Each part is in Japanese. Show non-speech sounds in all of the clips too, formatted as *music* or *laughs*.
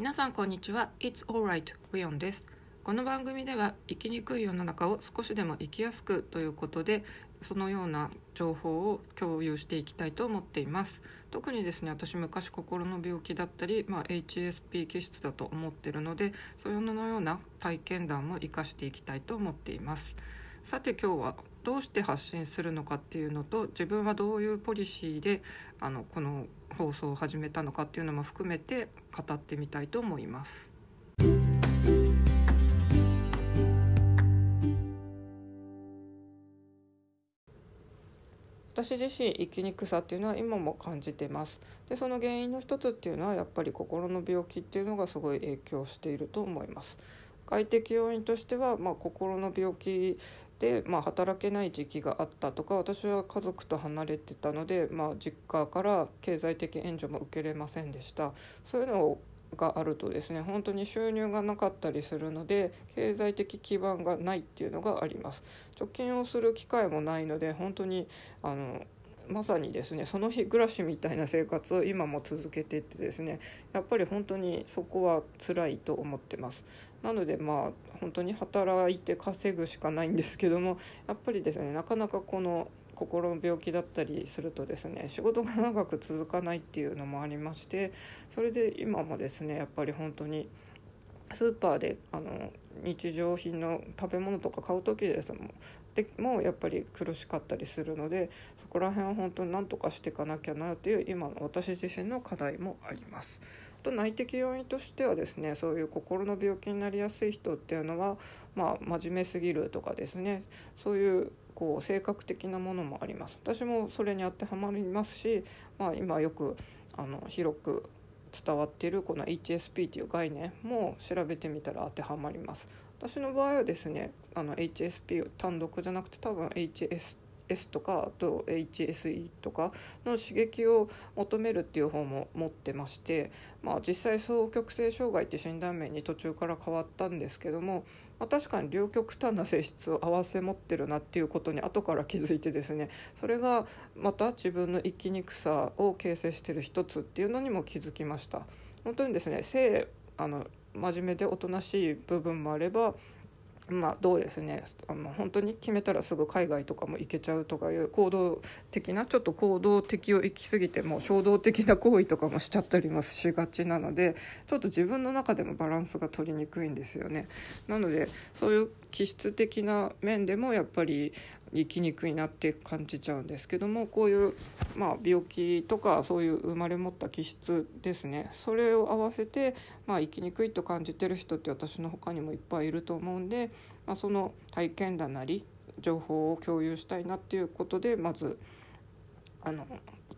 皆さんこんにちは。It's alright ウィオンです。この番組では生きにくい世の中を少しでも生きやすくということでそのような情報を共有していきたいと思っています。特にですね私昔心の病気だったり、まあ、HSP 気質だと思ってるのでそういうのような体験談も生かしていきたいと思っています。さて今日はどうして発信するのかっていうのと自分はどういうポリシーであのこの放送を始めたのかっていうのも含めて語ってみたいと思います。私自身生きにくさっていうのは今も感じてますでその原因の一つっていうのはやっぱり心の病気っていうのがすごい影響していると思います外的要因としては、まあ、心の病気で、まあ、働けない時期があったとか私は家族と離れてたので、まあ、実家から経済的援助も受けれませんでした。そういうのがあるとですね本当に収入がなかったりするので経済的基盤がないっていうのがあります。貯金をする機会もないので本当にあのまさにですねその日暮らしみたいな生活を今も続けていてですねやっぱり本当にそこは辛いと思ってます。なのでまあ本当に働いて稼ぐしかないんですけどもやっぱりですねなかなかこの心の病気だったりするとですね仕事が長く続かないっていうのもありましてそれで今もですねやっぱり本当にスーパーであの日常品の食べ物とか買う時ですもんでもやっぱり苦しかったりするのでそこら辺は本当に何とかしていかなきゃなという今の私自身の課題もあります。と内的要因としてはですねそういう心の病気になりやすい人っていうのは、まあ、真面目すぎるとかですねそういうこう性格的なものもあります。私もそれに当てはまりますし、まあ、今よくあの広く伝わっているこの HSP という概念も調べてみたら当てはまります。私の場合はですねあの HSP 単独じゃなくて多分 HS S とかあと HSE とかの刺激を求めるっていう方も持ってまして、まあ、実際双極性障害って診断名に途中から変わったんですけども、まあ、確かに両極端な性質を併せ持ってるなっていうことに後から気づいてですねそれがまた自分の生きにくさを形成してる一つっていうのにも気づきました。本当にですね性あの真面目でおとなしい部分もあればまあどうですねあの本当に決めたらすぐ海外とかも行けちゃうとかいう行動的なちょっと行動的を行き過ぎても衝動的な行為とかもしちゃったりもしがちなのでちょっと自分の中でもバランスが取りにくいんですよね。なのでそういう気質的な面でもやっぱり生きにくいなって感じちゃうんですけどもこういう、まあ、病気とかそういう生まれ持った気質ですねそれを合わせて、まあ、生きにくいと感じてる人って私の他にもいっぱいいると思うんで、まあ、その体験談なり情報を共有したいなっていうことでまずあの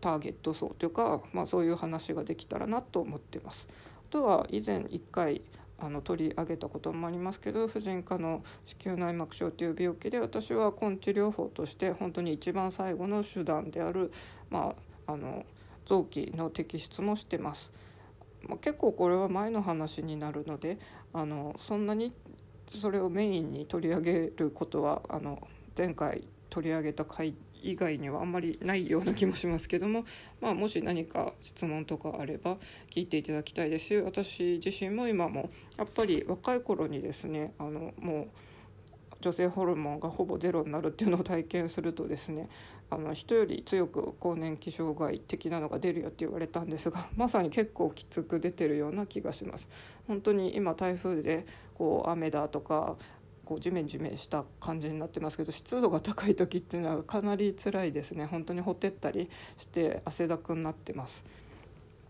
ターゲット層というか、まあ、そういう話ができたらなと思ってます。あとは以前1回あの取り上げたこともありますけど婦人科の子宮内膜症という病気で私は根治療法として本当に一番最後の手段である、まあ、あの臓器の摘出もしてます。まあ、結構これは前の話になるのであのそんなにそれをメインに取り上げることはあの前回取り上げた回以外にはあんまりないような気もしますけども、*laughs* まあ、もし何か質問とかあれば聞いていただきたいですし私自身も今もやっぱり若い頃にですねあのもう女性ホルモンがほぼゼロになるっていうのを体験するとですねあの人より強く更年期障害的なのが出るよって言われたんですが *laughs* まさに結構きつく出てるような気がします。本当に今台風でこう雨だとかこうジメジメした感じになってますけど湿度が高い時っていうのはかなり辛いですね本当にほてったりして汗だくになってます。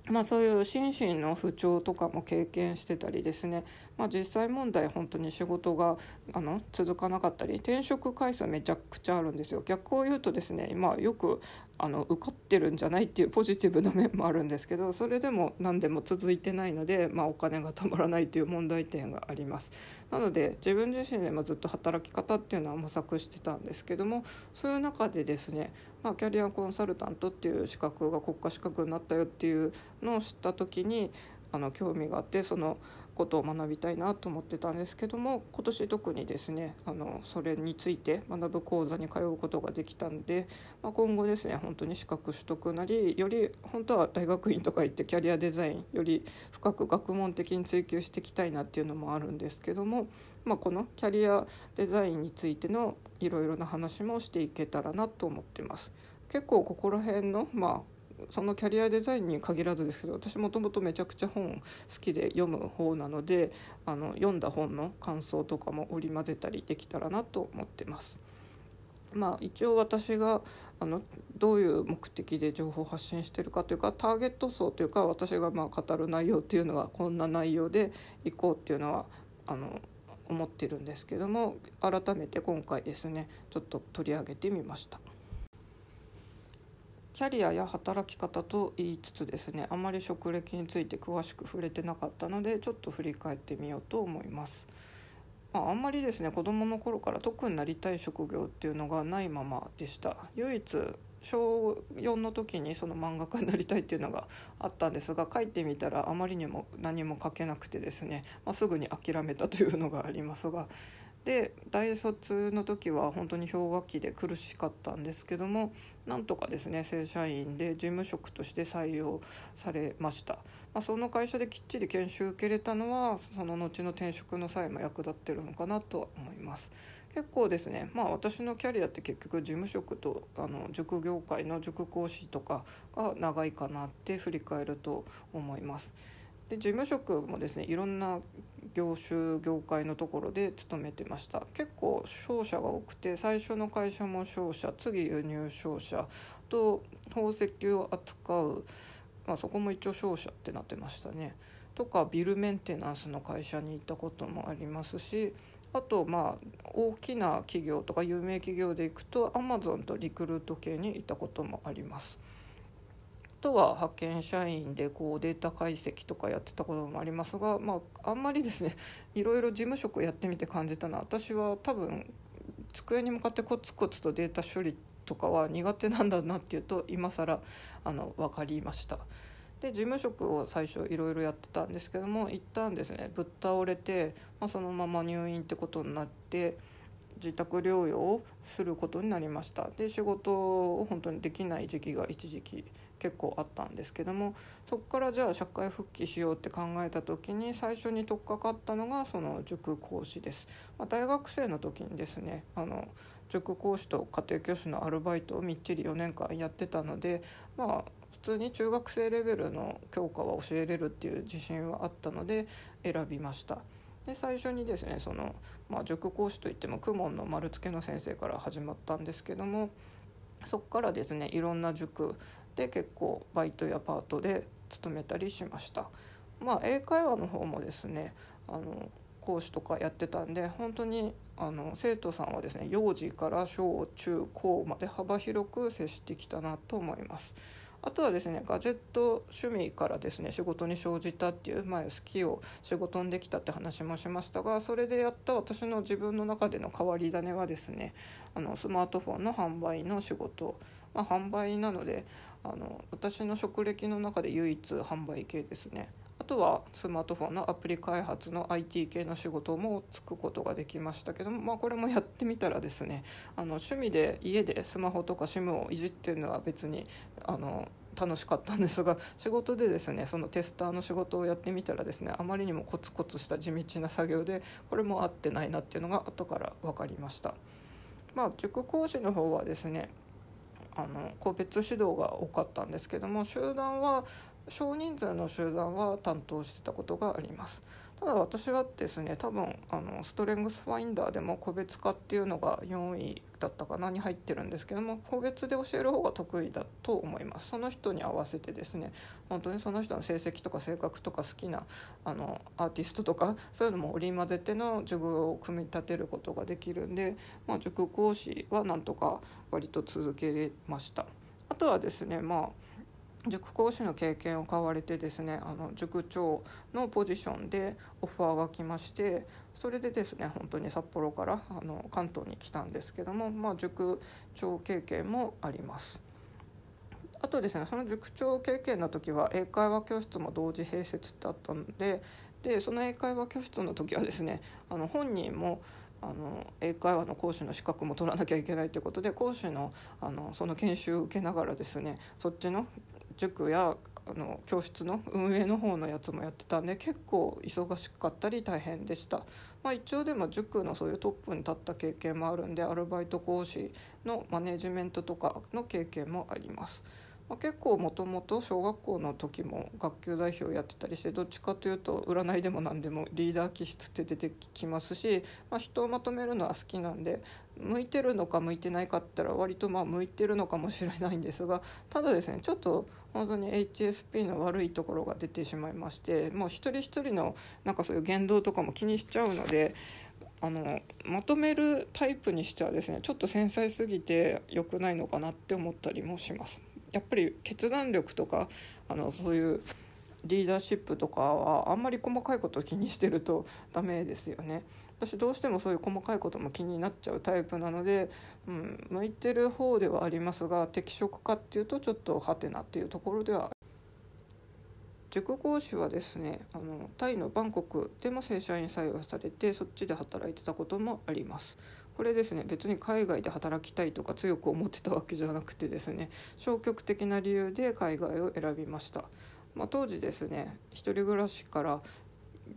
まあ、そういう心身の不調とかも経験してたりですね、まあ、実際問題本当に仕事があの続かなかったり転職回数めちゃくちゃあるんですよ。逆を言うとですね今よくあの受かってるんじゃないっていうポジティブな面もあるんですけどそれでも何でも続いてないので、まあ、お金がたまらないという問題点があります。なので自分自身でもずっと働き方っていうのは模索してたんですけどもそういう中でですね、まあ、キャリアコンサルタントっていう資格が国家資格になったよっていうのを知った時にあの興味があってそのことを学びたいなと思ってたんですけども今年特にですねあのそれについて学ぶ講座に通うことができたんで、まあ、今後ですね本当に資格取得なりより本当は大学院とか行ってキャリアデザインより深く学問的に追求していきたいなっていうのもあるんですけども、まあ、このキャリアデザインについてのいろいろな話もしていけたらなと思ってます。結構ここら辺の、まあそのキャリアデザインに限らずですけど私もともとめちゃくちゃ本好きで読む方なのであの読んだ本の感想とかも織り交ぜたりできたらなと思ってます。まあ、一応私があのどういう目的で情報を発信してるかというかターゲット層というか私がまあ語る内容っていうのはこんな内容でいこうっていうのはあの思ってるんですけども改めて今回ですねちょっと取り上げてみました。キャリアや働き方と言いつつですねあまり職歴について詳しく触れてなかったのでちょっと振り返ってみようと思います。まあ、あんまりですね子どもの頃から特になりたい職業っていうのがないままでした唯一小4の時にその漫画家になりたいっていうのがあったんですが書いてみたらあまりにも何も書けなくてですね、まあ、すぐに諦めたというのがありますがで大卒の時は本当に氷河期で苦しかったんですけどもなんとかですね正社員で事務職として採用されました、まあ、その会社できっちり研修受けれたのはその後の転職の際も役立ってるのかなとは思います。結構ですねまあ私のキャリアって結局事務職とあの塾業界の塾講師とかが長いかなって振り返ると思います。で事務職もですねいろんな業種業界のところで勤めてました結構商社が多くて最初の会社も商社次輸入商社と宝石を扱う、まあ、そこも一応商社ってなってましたねとかビルメンテナンスの会社に行ったこともありますしあとまあ大きな企業とか有名企業で行くとアマゾンとリクルート系に行ったこともあります。とは派遣社員でこうデータ解析とかやってたこともありますが、まあ、あんまりですね *laughs* いろいろ事務職やってみて感じたのは私は多分机に向かってコツコツとデータ処理とかは苦手なんだなっていうと今更あの分かりました。で事務職を最初いろいろやってたんですけども一旦ですねぶっ倒れて、まあ、そのまま入院ってことになって自宅療養をすることになりましたで仕事を本当にできない時期が一時期結構あったんですけどもそこからじゃあ社会復帰しようって考えた時に最初に取っかかったのがその塾講師です。まあ、大学生の時にですねあの塾講師と家庭教師のアルバイトをみっちり4年間やってたのでまあ普通に中学生レベルの教科は教えれるっていう自信はあったので選びました。で最初にですねその、まあ、塾講師といっても公文の丸付けの先生から始まったんですけどもそこからですねいろんな塾で結構バイトやパートで勤めたりしましたまあ英会話の方もですねあの講師とかやってたんで本当にあの生徒さんはですね幼児から小中高まで幅広く接してきたなと思います。あとはですねガジェット趣味からですね仕事に生じたっていう前好きを仕事にできたって話もしましたがそれでやった私の自分の中での変わり種はですねあのスマートフォンの販売の仕事、まあ、販売なのであの私の職歴の中で唯一販売系ですね。あとはスマートフォンのアプリ開発の IT 系の仕事もつくことができましたけども、まあ、これもやってみたらですねあの趣味で家でスマホとか SIM をいじってるのは別にあの楽しかったんですが仕事でですねそのテスターの仕事をやってみたらですねあまりにもコツコツした地道な作業でこれも合ってないなっていうのが後から分かりました。まあ、塾講師の方はですねあの個別指導が多かったんですけども集団は少人数の集団は担当してたことがあります。ただ私はですね多分あのストレングスファインダーでも個別化っていうのが4位だったかなに入ってるんですけども個別で教える方が得意だと思います。その人に合わせてですね本当にその人の成績とか性格とか好きなあのアーティストとかそういうのも織り交ぜての授業を組み立てることができるんで、まあ、塾講師はなんとか割と続けれました。あとはですねまあ塾講師の経験を買われてですねあの塾長のポジションでオファーが来ましてそれでですね本当に札幌からあの関東に来たんですけども、まあ、塾長経験もあります。あとですねその塾長経験の時は英会話教室も同時併設ってあったのででその英会話教室の時はですねあの本人もあの英会話の講師の資格も取らなきゃいけないということで講師のあのその研修を受けながらですねそっちの塾やあの教室の運営の方のやつもやってたんで結構忙しかったり大変でした、まあ、一応でも塾のそういうトップに立った経験もあるんでアルバイト講師のマネジメントとかの経験もあります。まあ、結構もともと小学校の時も学級代表やってたりしてどっちかというと占いでも何でもリーダー気質って出てきますし、まあ、人をまとめるのは好きなんで向いてるのか向いてないかって言ったら割とまあ向いてるのかもしれないんですがただですねちょっと本当に HSP の悪いところが出てしまいましてもう一人一人のなんかそういう言動とかも気にしちゃうので。あのまとめるタイプにしてはですねちょっと繊細すぎて良くないのかなって思ったりもします。やっぱり決断力とかあのそういうリーダーシップとかはあんまり細かいことを気にしてるとダメですよね。私どうしてもそういう細かいことも気になっちゃうタイプなので、うん、向いてる方ではありますが適職かっていうとちょっとハテナっていうところでは塾講師はですねあのタイのバンコクでも正社員採用されてそっちで働いてたこともあります。これですね別に海外で働きたいとか強く思ってたわけじゃなくてですね消極的な理由で海外を選びました、まあ、当時ですね一人暮らしから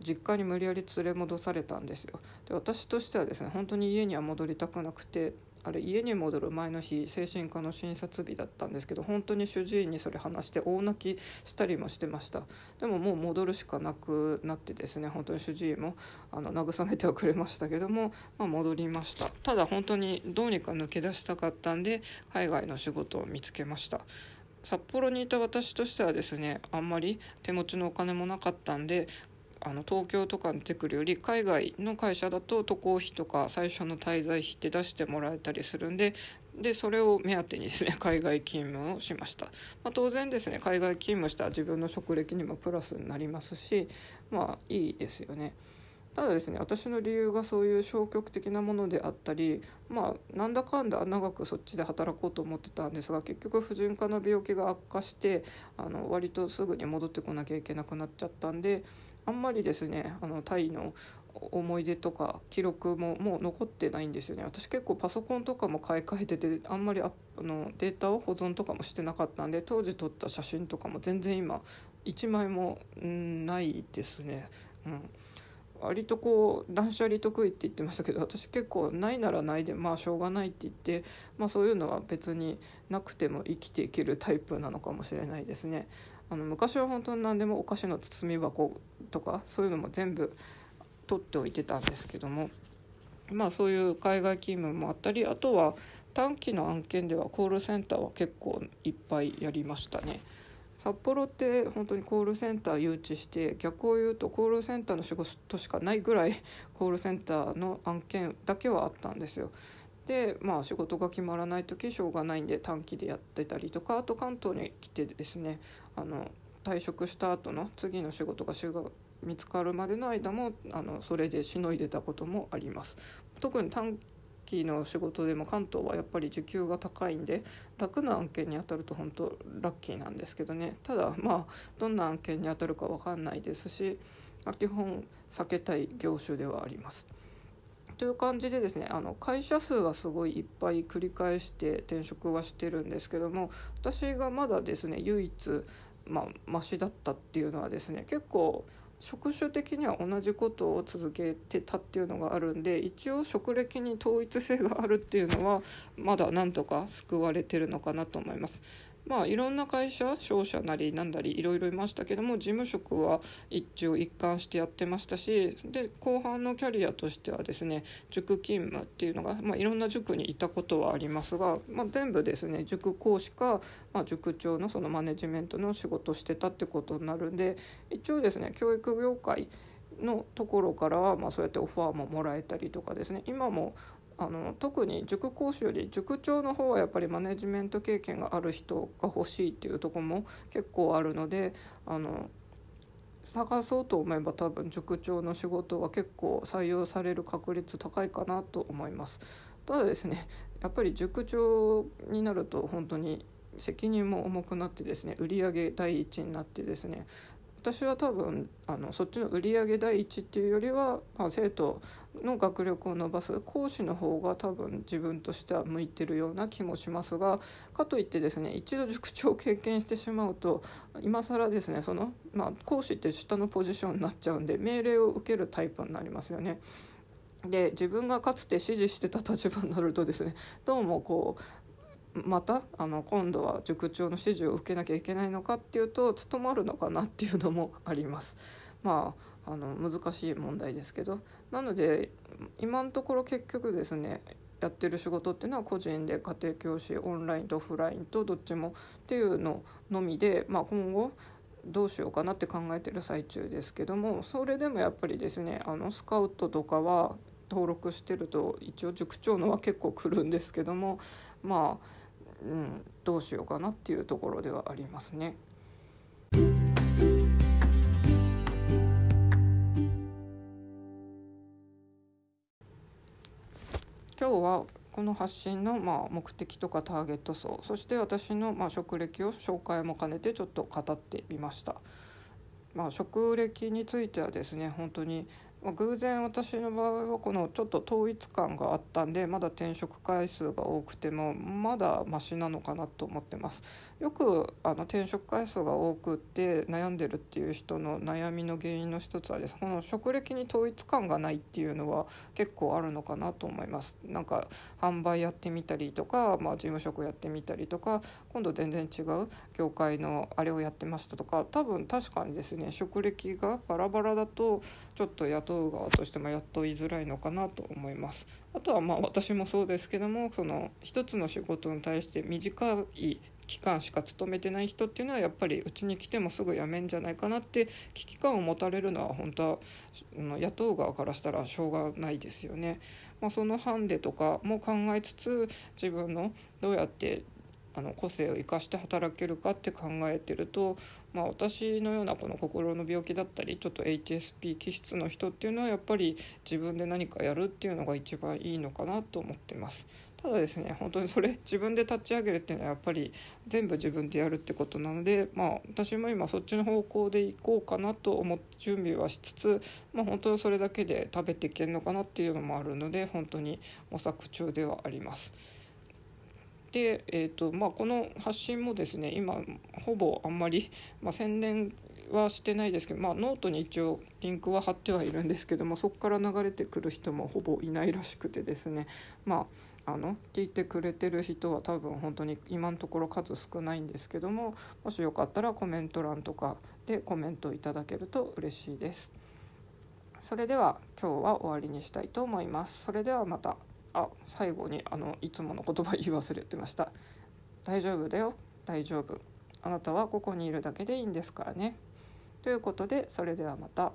実家に無理やり連れ戻されたんですよ。で私としてはですね本当に家には戻りたくなくてあれ家に戻る前の日精神科の診察日だったんですけど本当に主治医にそれ話して大泣きしたりもしてました。でももう戻るしかなくなってですね本当に主治医もあの慰めてはくれましたけども、まあ、戻りました。ただ本当にどうにか抜け出したかったんで海外の仕事を見つけました。札幌にいた私としてはですねあんまり手持ちのお金もなかったんであの東京とかに出てくるより海外の会社だと渡航費とか最初の滞在費って出してもらえたりするんででそれを目当てにですね *laughs* 海外勤務をしました、まあ、当然ですね海外勤務した自分の職歴にもプラスになりますしまあいいですよね。ただですね私の理由がそういう消極的なものであったりまあなんだかんだ長くそっちで働こうと思ってたんですが結局婦人科の病気が悪化してあの割とすぐに戻ってこなきゃいけなくなっちゃったんであんまりですねあのタイの思い出とか記録ももう残ってないんですよね私結構パソコンとかも買い替えててあんまりあのデータを保存とかもしてなかったんで当時撮った写真とかも全然今1枚もないですね。うん割とこう断捨離得意って言ってましたけど私結構ないならないでまあしょうがないって言って、まあ、そういうのは別になくても生きていけるタイプなのかもしれないですね。あの昔は本当に何でもお菓子の包み箱とかそういうのも全部取っておいてたんですけどもまあそういう海外勤務もあったりあとは短期の案件ではコールセンターは結構いっぱいやりましたね。札幌って本当にコールセンター誘致して逆を言うとコールセンターの仕事しかないぐらいコールセンターの案件だけはあったんですよ。でまあ仕事が決まらない時しょうがないんで短期でやってたりとかあと関東に来てですねあの退職した後の次の仕事が見つかるまでの間もあのそれでしのいでたこともあります。特に短期の仕事でも関東はやっぱり時給が高いんで楽な案件に当たると本当ラッキーなんですけどねただまあどんな案件に当たるか分かんないですし、ま、基本避けたい業種ではあります。という感じでですねあの会社数はすごいいっぱい繰り返して転職はしてるんですけども私がまだですね唯一まあマシだったっていうのはですね結構職種的には同じことを続けてたっていうのがあるんで一応職歴に統一性があるっていうのはまだなんとか救われてるのかなと思います。まあいろんな会社商社なりなんだりいろいろいましたけども事務職は一応一貫してやってましたしで後半のキャリアとしてはですね塾勤務っていうのが、まあ、いろんな塾にいたことはありますが、まあ、全部ですね塾講師か、まあ、塾長のそのマネジメントの仕事してたってことになるんで一応ですね教育業界のところからは、まあ、そうやってオファーももらえたりとかですね今もあの特に塾講師より塾長の方はやっぱりマネジメント経験がある人が欲しいっていうとこも結構あるのであの探そうと思えば多分塾長の仕事は結構採用される確率高いかなと思います。ただですねやっぱり塾長になると本当に責任も重くなってですね売り上げ第一になってですね私は多分あのそっちの売り上げ第一っていうよりは、まあ、生徒の学力を伸ばす講師の方が多分自分としては向いてるような気もしますがかといってですね一度塾長を経験してしまうと今更ですねその、まあ、講師って下のポジションになっちゃうんで命令を受けるタイプになりますよね。で自分がかつて指示してた立場になるとですねどうもこうまたあの今度は塾長の指示を受けなきゃいけないのかっていうと務まるのかなっていうのもあります。*laughs* まあ、あの難しい問題ですけどなので今のところ結局ですねやってる仕事っていうのは個人で家庭教師オンラインとオフラインとどっちもっていうののみで、まあ、今後どうしようかなって考えてる最中ですけどもそれでもやっぱりですねあのスカウトとかは登録してると一応塾長のは結構来るんですけどもまあ、うん、どうしようかなっていうところではありますね。今日はこの発信のまあ目的とかターゲット層そして私のまあ職歴を紹介も兼ねてちょっと語ってみました。まあ、職歴についてはですね本当にまあ、偶然私の場合はこのちょっと統一感があったんでまだ転職回数が多くてもまだマシなのかなと思ってます。よくあの転職回数が多くって悩んでるっていう人の悩みの原因の一つはですこの職歴に統一感がないっていうのは結構あるのかなと思います。なんか販売やってみたりとか、まあ、事務職やってみたりとか今度全然違う業界のあれをやってましたとか多分確かにですね職歴がバラバラだとちょっと雇う側としてもやっと言いづらいのかなと思いますあとはまあ私もそうですけどもその一つの仕事に対して短い期間しか勤めてない人っていうのはやっぱりうちに来てもすぐ辞めんじゃないかなって危機感を持たれるのは本当は野党側からしたらしょうがないですよね。まあ、そのハンデとかも考えつつ自分のどうやってあの個性を生かして働けるかって考えてると、まあ、私のようなこの心の病気だったりちょっと HSP 気質の人っていうのはやっぱり自分で何かやるっていうのが一番いいのかなと思ってます。ただですね本当にそれ自分で立ち上げるっていうのはやっぱり全部自分でやるってことなのでまあ私も今そっちの方向で行こうかなと思って準備はしつつまあ本当にそれだけで食べていけるのかなっていうのもあるので本当に模索中ではあります。で、えーとまあ、この発信もですね今ほぼあんまり、まあ、宣伝はしてないですけど、まあ、ノートに一応リンクは貼ってはいるんですけどもそこから流れてくる人もほぼいないらしくてですねまああの聞いてくれてる人は多分本当に今のところ数少ないんですけどももしよかったらコメント欄とかでコメントいただけると嬉しいです。それでは今日は終わりにしたいと思います。それではまた。あ最後にあのいつもの言葉言い忘れてました。大丈夫だよ。大丈夫。あなたはここにいるだけでいいんですからね。ということでそれではまた。